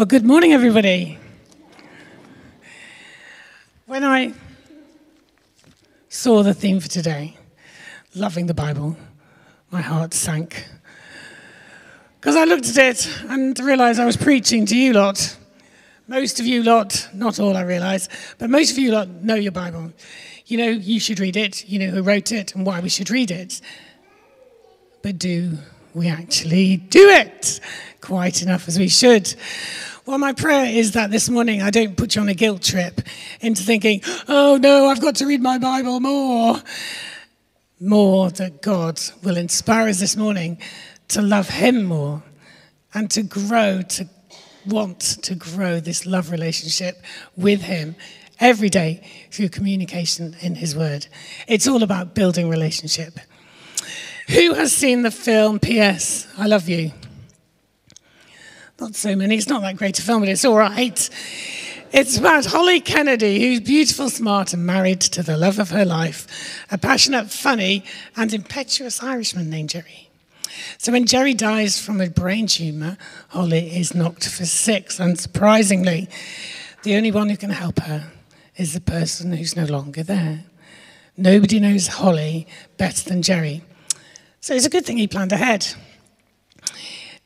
Well, good morning, everybody. When I saw the theme for today, loving the Bible, my heart sank. Because I looked at it and realized I was preaching to you lot. Most of you lot, not all I realize, but most of you lot know your Bible. You know you should read it, you know who wrote it and why we should read it. But do we actually do it quite enough as we should? Well, my prayer is that this morning I don't put you on a guilt trip into thinking, oh no, I've got to read my Bible more. More that God will inspire us this morning to love Him more and to grow, to want to grow this love relationship with Him every day through communication in His Word. It's all about building relationship. Who has seen the film P.S. I Love You? Not so many. It's not that great a film, but it's all right. It's about Holly Kennedy, who's beautiful, smart, and married to the love of her life, a passionate, funny, and impetuous Irishman named Jerry. So when Jerry dies from a brain tumour, Holly is knocked for six. Unsurprisingly, the only one who can help her is the person who's no longer there. Nobody knows Holly better than Jerry. So it's a good thing he planned ahead.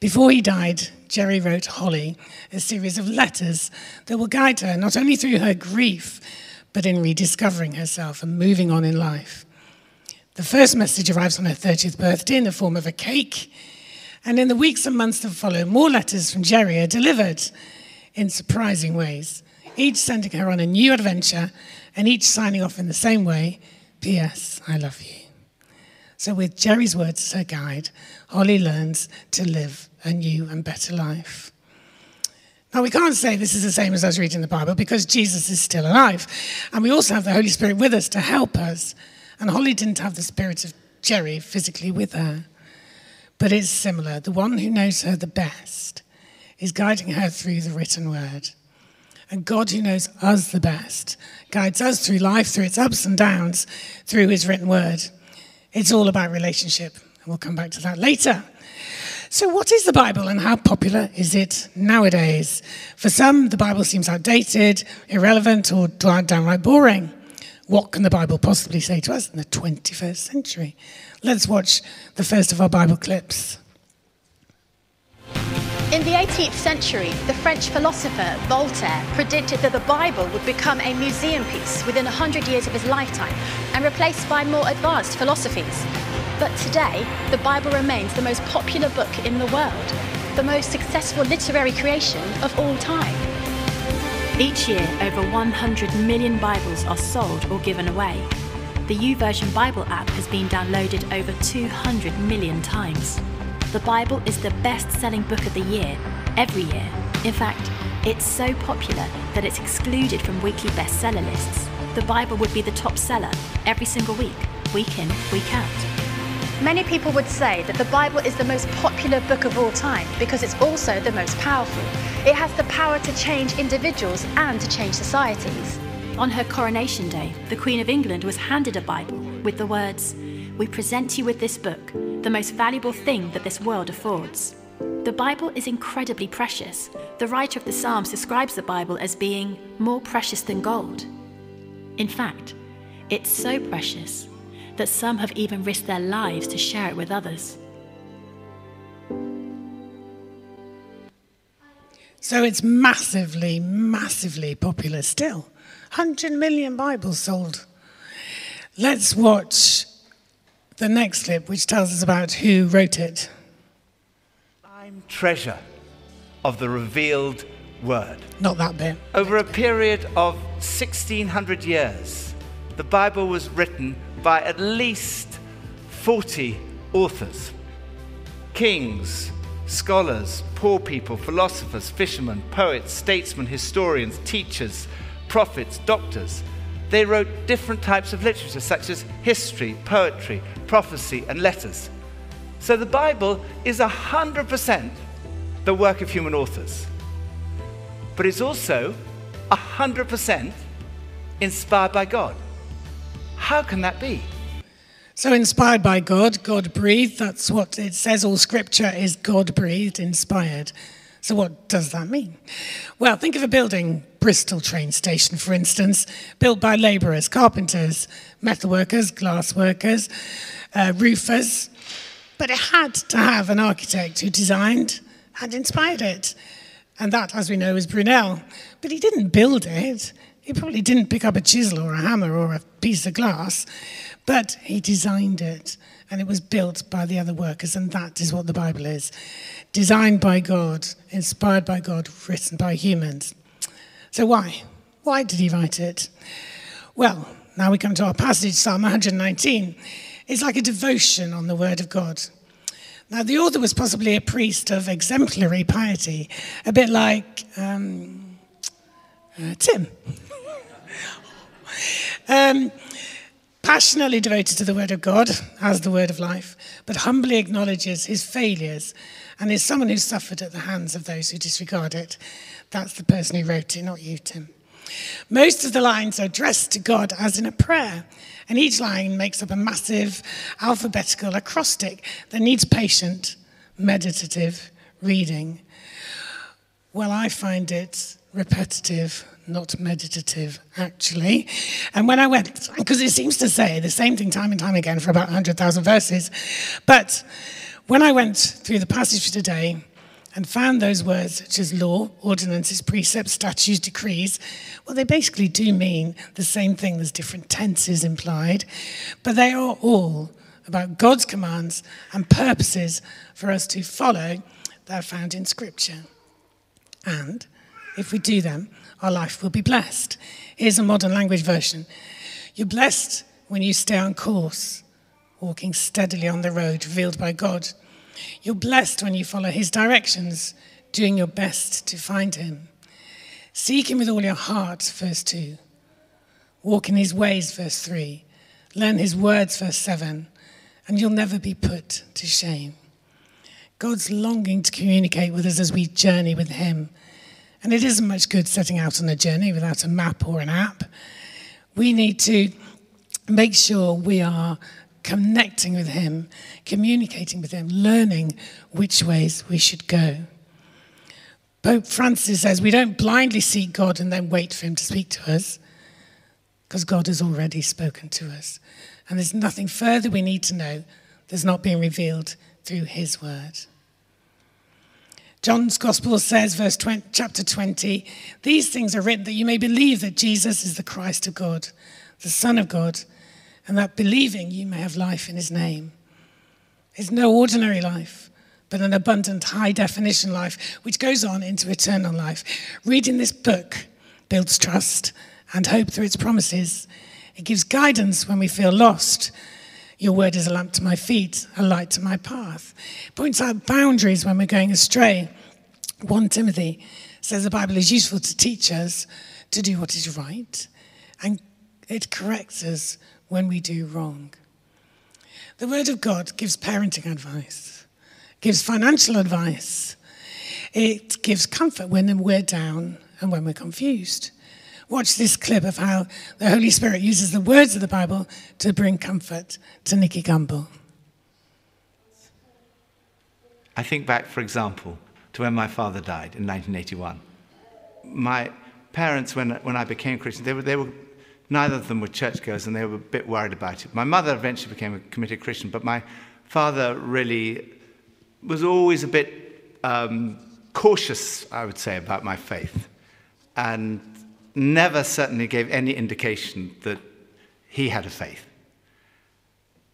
Before he died, Jerry wrote Holly a series of letters that will guide her not only through her grief, but in rediscovering herself and moving on in life. The first message arrives on her 30th birthday in the form of a cake, and in the weeks and months that follow, more letters from Jerry are delivered in surprising ways, each sending her on a new adventure and each signing off in the same way P.S. I love you. So, with Jerry's words as her guide, Holly learns to live a new and better life. Now, we can't say this is the same as us reading the Bible because Jesus is still alive. And we also have the Holy Spirit with us to help us. And Holly didn't have the spirit of Jerry physically with her. But it's similar. The one who knows her the best is guiding her through the written word. And God, who knows us the best, guides us through life, through its ups and downs, through his written word. It's all about relationship. And we'll come back to that later. So, what is the Bible and how popular is it nowadays? For some, the Bible seems outdated, irrelevant, or downright boring. What can the Bible possibly say to us in the 21st century? Let's watch the first of our Bible clips. In the 18th century, the French philosopher Voltaire predicted that the Bible would become a museum piece within 100 years of his lifetime and replaced by more advanced philosophies. But today, the Bible remains the most popular book in the world, the most successful literary creation of all time. Each year, over 100 million Bibles are sold or given away. The YouVersion Bible app has been downloaded over 200 million times. The Bible is the best selling book of the year, every year. In fact, it's so popular that it's excluded from weekly bestseller lists. The Bible would be the top seller every single week, week in, week out. Many people would say that the Bible is the most popular book of all time because it's also the most powerful. It has the power to change individuals and to change societies. On her coronation day, the Queen of England was handed a Bible with the words, We present you with this book, the most valuable thing that this world affords. The Bible is incredibly precious. The writer of the Psalms describes the Bible as being more precious than gold. In fact, it's so precious that some have even risked their lives to share it with others. So it's massively, massively popular still. 100 million Bibles sold. Let's watch the next clip, which tells us about who wrote it. I'm treasure of the revealed word. Not that bit. Over a period of 1600 years, the Bible was written by at least 40 authors kings, scholars, poor people, philosophers, fishermen, poets, statesmen, historians, teachers, prophets, doctors. They wrote different types of literature, such as history, poetry, prophecy, and letters. So the Bible is 100% the work of human authors. But it's also 100% inspired by God. How can that be? So, inspired by God, God breathed. That's what it says. All scripture is God breathed, inspired. So, what does that mean? Well, think of a building, Bristol train station, for instance, built by labourers, carpenters, glass workers, uh, roofers. But it had to have an architect who designed and inspired it. And that, as we know, is Brunel. But he didn't build it. He probably didn't pick up a chisel or a hammer or a piece of glass, but he designed it and it was built by the other workers, and that is what the Bible is designed by God, inspired by God, written by humans. So, why? Why did he write it? Well, now we come to our passage, Psalm 119. It's like a devotion on the Word of God. Now, the author was possibly a priest of exemplary piety, a bit like um, uh, Tim. um, passionately devoted to the Word of God as the Word of life, but humbly acknowledges his failures and is someone who suffered at the hands of those who disregard it. That's the person who wrote it, not you, Tim. Most of the lines are addressed to God as in a prayer, and each line makes up a massive alphabetical acrostic that needs patient, meditative reading. Well, I find it repetitive, not meditative, actually. And when I went, because it seems to say the same thing time and time again for about 100,000 verses, but when I went through the passage today and found those words such as law, ordinances, precepts, statutes, decrees, well, they basically do mean the same thing. There's different tenses implied, but they are all about God's commands and purposes for us to follow that are found in Scripture. And if we do them, our life will be blessed. Here's a modern language version You're blessed when you stay on course walking steadily on the road revealed by God. You're blessed when you follow His directions, doing your best to find Him. Seek Him with all your heart, verse 2. Walk in His ways, verse 3. Learn His words, verse 7. And you'll never be put to shame. God's longing to communicate with us as we journey with Him. And it isn't much good setting out on a journey without a map or an app. We need to make sure we are connecting with Him, communicating with Him, learning which ways we should go. Pope Francis says we don't blindly seek God and then wait for Him to speak to us, because God has already spoken to us. And there's nothing further we need to know that's not being revealed through His word. John's Gospel says, verse 20, chapter 20, these things are written that you may believe that Jesus is the Christ of God, the Son of God and that believing you may have life in his name. It's no ordinary life, but an abundant, high definition life, which goes on into eternal life. Reading this book builds trust and hope through its promises. It gives guidance when we feel lost. Your word is a lamp to my feet, a light to my path. Points out boundaries when we're going astray. 1 Timothy says the Bible is useful to teach us to do what is right, and it corrects us when we do wrong. The Word of God gives parenting advice, gives financial advice, it gives comfort when we're down and when we're confused. Watch this clip of how the Holy Spirit uses the words of the Bible to bring comfort to Nicky Gumbel. I think back, for example, to when my father died in 1981. My parents, when, when I became Christian, they were, they were Neither of them were churchgoers, and they were a bit worried about it. My mother eventually became a committed Christian, but my father really was always a bit um, cautious, I would say, about my faith, and never certainly gave any indication that he had a faith.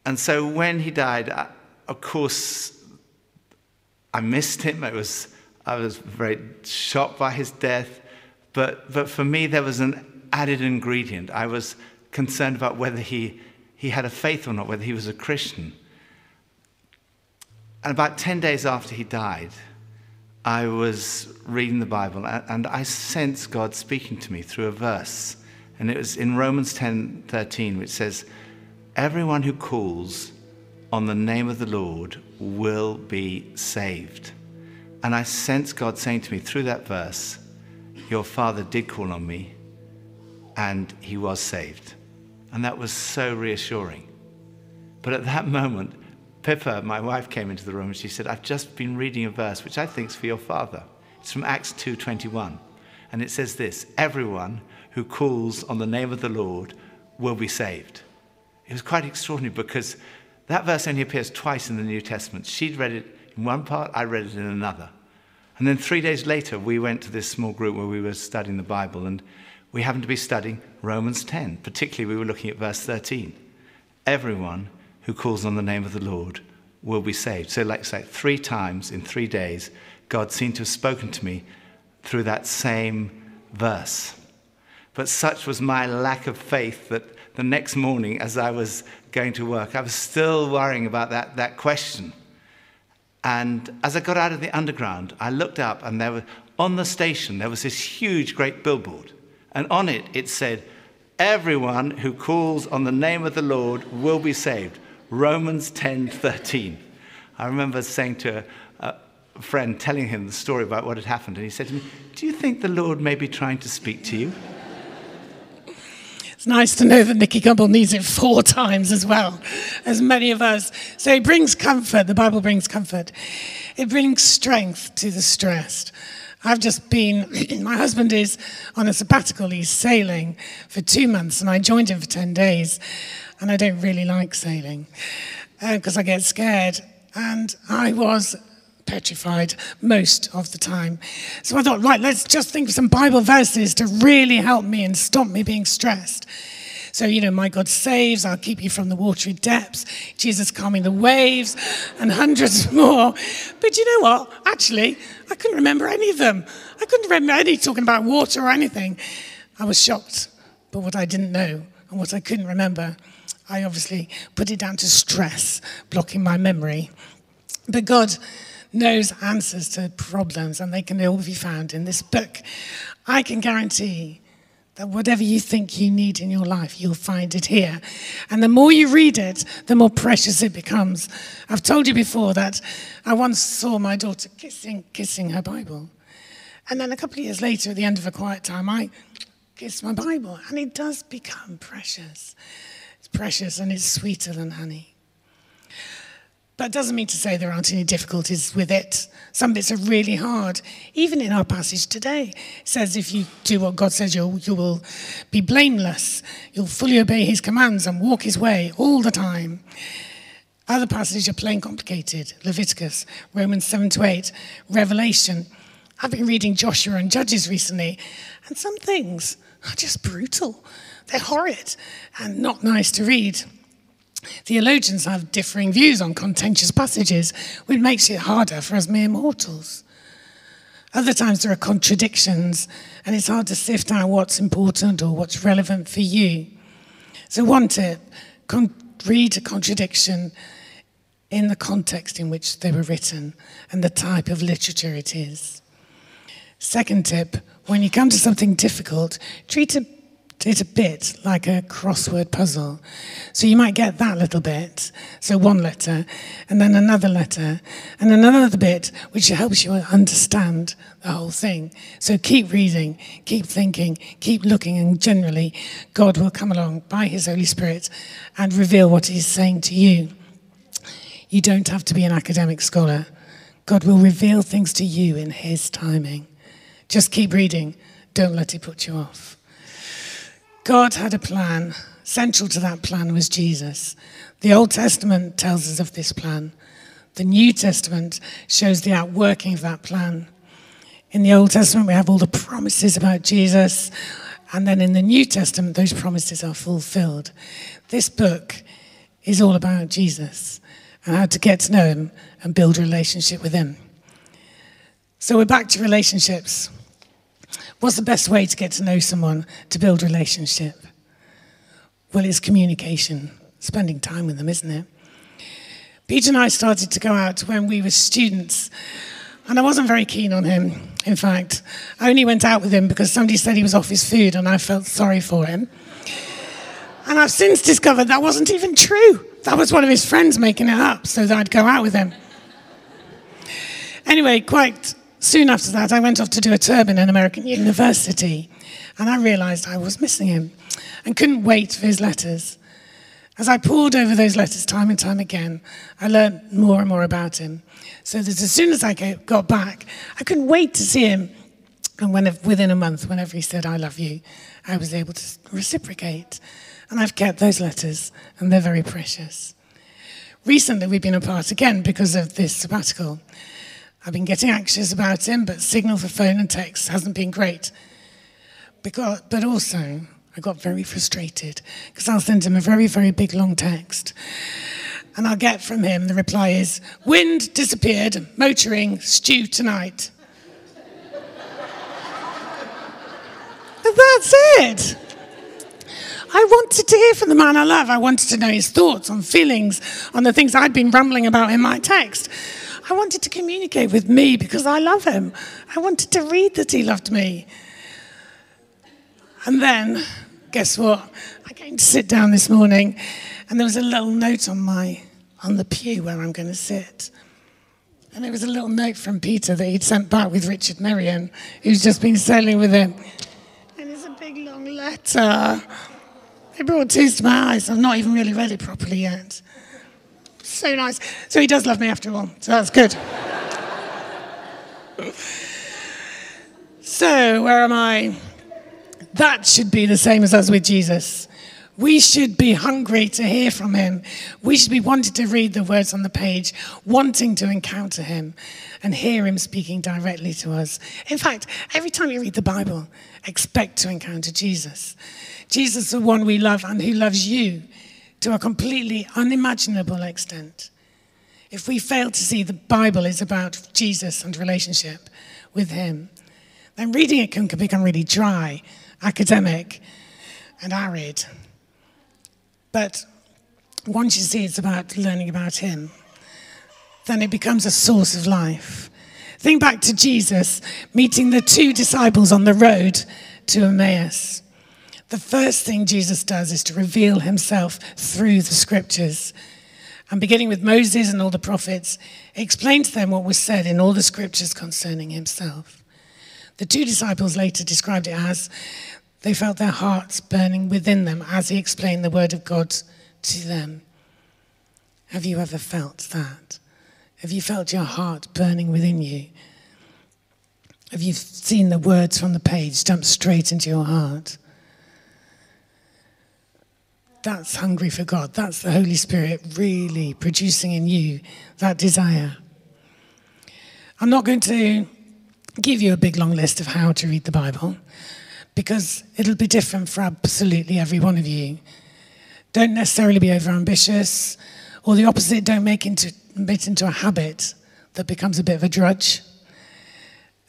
And so when he died, I, of course, I missed him. It was, I was very shocked by his death. But, but for me, there was an added ingredient. I was concerned about whether he, he had a faith or not, whether he was a Christian. And about 10 days after he died, I was reading the Bible and I sensed God speaking to me through a verse. And it was in Romans 10 13, which says, Everyone who calls on the name of the Lord will be saved. And I sensed God saying to me through that verse, Your father did call on me, and he was saved. And that was so reassuring. But at that moment, Pippa, my wife, came into the room and she said, I've just been reading a verse which I think is for your father. It's from Acts 2:21. And it says this, everyone who calls on the name of the Lord will be saved. It was quite extraordinary because that verse only appears twice in the New Testament. She'd read it in one part, I read it in another. And then three days later, we went to this small group where we were studying the Bible, and we happened to be studying Romans 10. Particularly, we were looking at verse 13. Everyone who calls on the name of the Lord will be saved. So, like, like three times in three days, God seemed to have spoken to me through that same verse. But such was my lack of faith that the next morning, as I was going to work, I was still worrying about that, that question. And as I got out of the underground, I looked up, and there was, on the station, there was this huge, great billboard. And on it, it said, Everyone who calls on the name of the Lord will be saved. Romans 10 13. I remember saying to a, a friend, telling him the story about what had happened, and he said to me, Do you think the Lord may be trying to speak to you? It's nice to know that Nicky Gumbel needs it four times as well as many of us. So it brings comfort. The Bible brings comfort. It brings strength to the stressed. I've just been, my husband is on a sabbatical. He's sailing for two months, and I joined him for 10 days. And I don't really like sailing because uh, I get scared. And I was petrified most of the time. So I thought, right, let's just think of some Bible verses to really help me and stop me being stressed. So, you know, my God saves, I'll keep you from the watery depths, Jesus calming the waves, and hundreds more. But you know what? Actually, I couldn't remember any of them. I couldn't remember any talking about water or anything. I was shocked. But what I didn't know and what I couldn't remember, I obviously put it down to stress blocking my memory. But God knows answers to problems, and they can all be found in this book. I can guarantee that whatever you think you need in your life, you'll find it here. And the more you read it, the more precious it becomes. I've told you before that I once saw my daughter kissing, kissing her Bible. And then a couple of years later, at the end of a quiet time, I kissed my Bible, and it does become precious. It's precious and it's sweeter than honey. That doesn't mean to say there aren't any difficulties with it. Some bits are really hard. Even in our passage today, it says if you do what God says, you'll, you will be blameless. You'll fully obey his commands and walk his way all the time. Other passages are plain complicated. Leviticus, Romans 7 to 8, Revelation. I've been reading Joshua and Judges recently, and some things are just brutal. They're horrid and not nice to read. Theologians have differing views on contentious passages, which makes it harder for us mere mortals. Other times there are contradictions, and it's hard to sift out what's important or what's relevant for you. So, one tip con- read a contradiction in the context in which they were written and the type of literature it is. Second tip when you come to something difficult, treat it it's a bit like a crossword puzzle. So you might get that little bit, so one letter, and then another letter, and another bit, which helps you understand the whole thing. So keep reading, keep thinking, keep looking, and generally, God will come along by His Holy Spirit and reveal what He's saying to you. You don't have to be an academic scholar. God will reveal things to you in His timing. Just keep reading. Don't let it put you off. God had a plan. Central to that plan was Jesus. The Old Testament tells us of this plan. The New Testament shows the outworking of that plan. In the Old Testament, we have all the promises about Jesus, and then in the New Testament, those promises are fulfilled. This book is all about Jesus and how to get to know him and build a relationship with him. So we're back to relationships. What's the best way to get to know someone to build relationship? Well, it's communication, spending time with them, isn't it? Peter and I started to go out when we were students, and I wasn't very keen on him. In fact, I only went out with him because somebody said he was off his food, and I felt sorry for him. And I've since discovered that wasn't even true. That was one of his friends making it up so that I'd go out with him. Anyway, quite Soon after that, I went off to do a term in an American university, and I realized I was missing him and couldn't wait for his letters. As I pored over those letters time and time again, I learned more and more about him. So that as soon as I got back, I couldn't wait to see him. And when, within a month, whenever he said, I love you, I was able to reciprocate. And I've kept those letters, and they're very precious. Recently, we've been apart again because of this sabbatical. I've been getting anxious about him, but signal for phone and text hasn't been great. Because, but also, I got very frustrated because I'll send him a very, very big long text. And I'll get from him the reply is wind disappeared, motoring, stew tonight. and that's it. I wanted to hear from the man I love. I wanted to know his thoughts on feelings, on the things I'd been rambling about in my text. I wanted to communicate with me because I love him. I wanted to read that he loved me. And then, guess what? I came to sit down this morning, and there was a little note on my on the pew where I'm going to sit. And there was a little note from Peter that he'd sent back with Richard Merriam, who's just been sailing with him. And it's a big long letter. It brought tears to my eyes. I've not even really read it properly yet. So nice. So he does love me after all. So that's good. so, where am I? That should be the same as us with Jesus. We should be hungry to hear from him. We should be wanting to read the words on the page, wanting to encounter him and hear him speaking directly to us. In fact, every time you read the Bible, expect to encounter Jesus. Jesus, the one we love and who loves you to a completely unimaginable extent. If we fail to see the Bible is about Jesus and relationship with him, then reading it can become really dry academic and arid. But once you see it's about learning about Him, then it becomes a source of life. Think back to Jesus meeting the two disciples on the road to Emmaus. The first thing Jesus does is to reveal himself through the scriptures. And beginning with Moses and all the prophets, he explained to them what was said in all the scriptures concerning himself. The two disciples later described it as they felt their hearts burning within them as he explained the word of God to them. Have you ever felt that? Have you felt your heart burning within you? Have you seen the words from the page jump straight into your heart? That's hungry for God. That's the Holy Spirit really producing in you that desire. I'm not going to give you a big long list of how to read the Bible because it'll be different for absolutely every one of you. Don't necessarily be overambitious, or the opposite, don't make into, into a habit that becomes a bit of a drudge.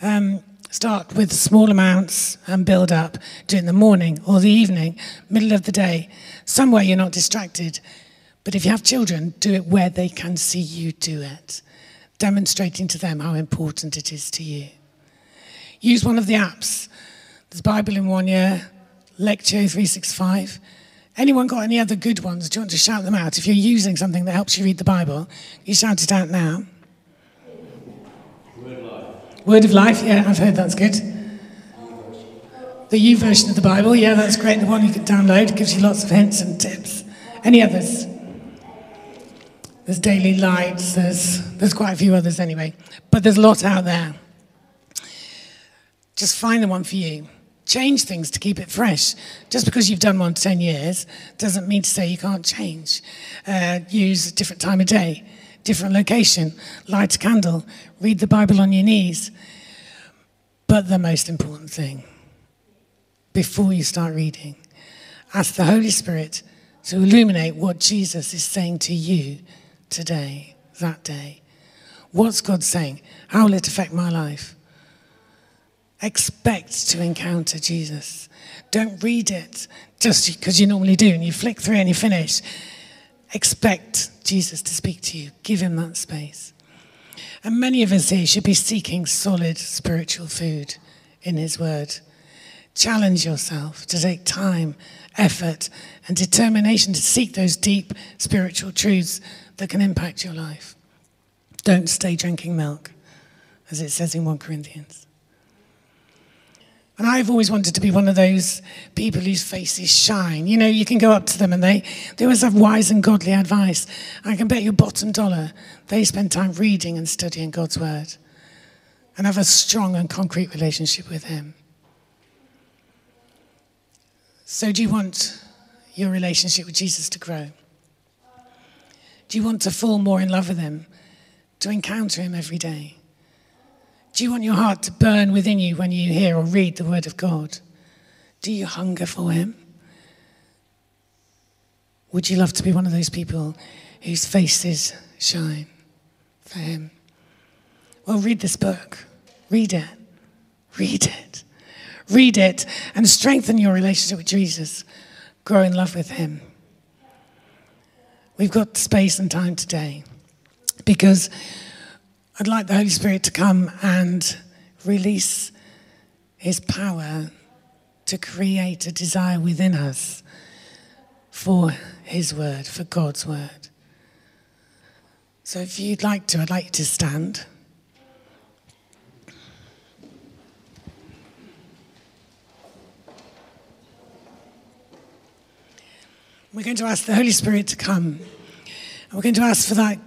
Um, start with small amounts and build up. In the morning or the evening, middle of the day, somewhere you're not distracted. But if you have children, do it where they can see you do it, demonstrating to them how important it is to you. Use one of the apps. There's Bible in one year, Lectio 365. Anyone got any other good ones? Do you want to shout them out? If you're using something that helps you read the Bible, you shout it out now. Word of Life. Yeah, I've heard that's good. The YouVersion of the Bible, yeah, that's great. The one you can download gives you lots of hints and tips. Any others? There's Daily Lights, there's, there's quite a few others anyway, but there's a lot out there. Just find the one for you. Change things to keep it fresh. Just because you've done one 10 years doesn't mean to say you can't change. Uh, use a different time of day, different location, light a candle, read the Bible on your knees. But the most important thing, before you start reading, ask the Holy Spirit to illuminate what Jesus is saying to you today, that day. What's God saying? How will it affect my life? Expect to encounter Jesus. Don't read it just because you normally do and you flick through and you finish. Expect Jesus to speak to you. Give him that space. And many of us here should be seeking solid spiritual food in his word. Challenge yourself to take time, effort, and determination to seek those deep spiritual truths that can impact your life. Don't stay drinking milk, as it says in 1 Corinthians. And I've always wanted to be one of those people whose faces shine. You know, you can go up to them and they, they always have wise and godly advice. I can bet your bottom dollar they spend time reading and studying God's word and have a strong and concrete relationship with Him. So, do you want your relationship with Jesus to grow? Do you want to fall more in love with Him, to encounter Him every day? Do you want your heart to burn within you when you hear or read the Word of God? Do you hunger for Him? Would you love to be one of those people whose faces shine for Him? Well, read this book. Read it. Read it. Read it and strengthen your relationship with Jesus. Grow in love with Him. We've got space and time today because I'd like the Holy Spirit to come and release His power to create a desire within us for His Word, for God's Word. So if you'd like to, I'd like you to stand. We're going to ask the Holy Spirit to come. And we're going to ask for that,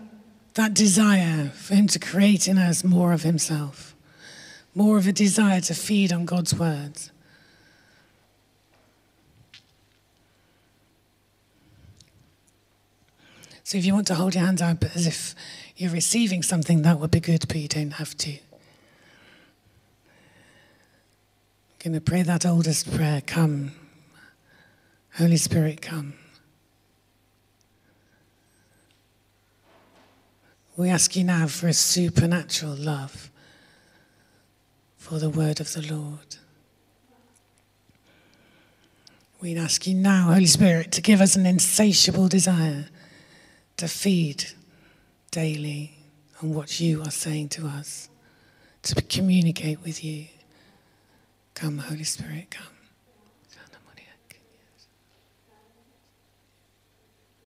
that desire for Him to create in us more of Himself, more of a desire to feed on God's words. So if you want to hold your hands up as if you're receiving something, that would be good, but you don't have to. I'm going to pray that oldest prayer Come, Holy Spirit, come. We ask you now for a supernatural love for the word of the Lord. We ask you now, Holy Spirit, to give us an insatiable desire to feed daily on what you are saying to us, to communicate with you. Come, Holy Spirit, come.